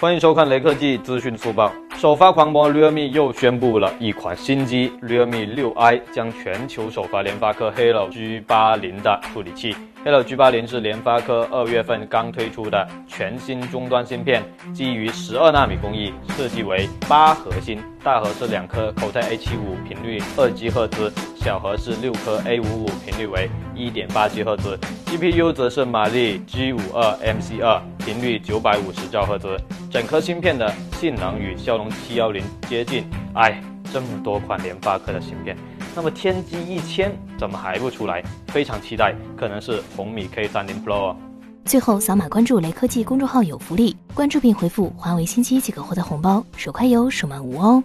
欢迎收看雷科技资讯速报。首发狂魔 Realme 又宣布了一款新机 Realme 6i，将全球首发联发科 Helio G80 的处理器。Helio G80 是联发科二月份刚推出的全新终端芯片，基于十二纳米工艺，设计为八核心，大核是两颗 Cortex A75，频率二 G 赫兹，小核是六颗 A55，频率为一点八 G 赫兹。GPU 则是马力 G52 MC2，频率九百五十兆赫兹。整颗芯片的性能与骁龙七幺零接近。哎，这么多款联发科的芯片，那么天玑一千怎么还不出来？非常期待，可能是红米 K 三零 Pro。最后扫码关注雷科技公众号有福利，关注并回复华为新机即可获得红包，手快有，手慢无哦。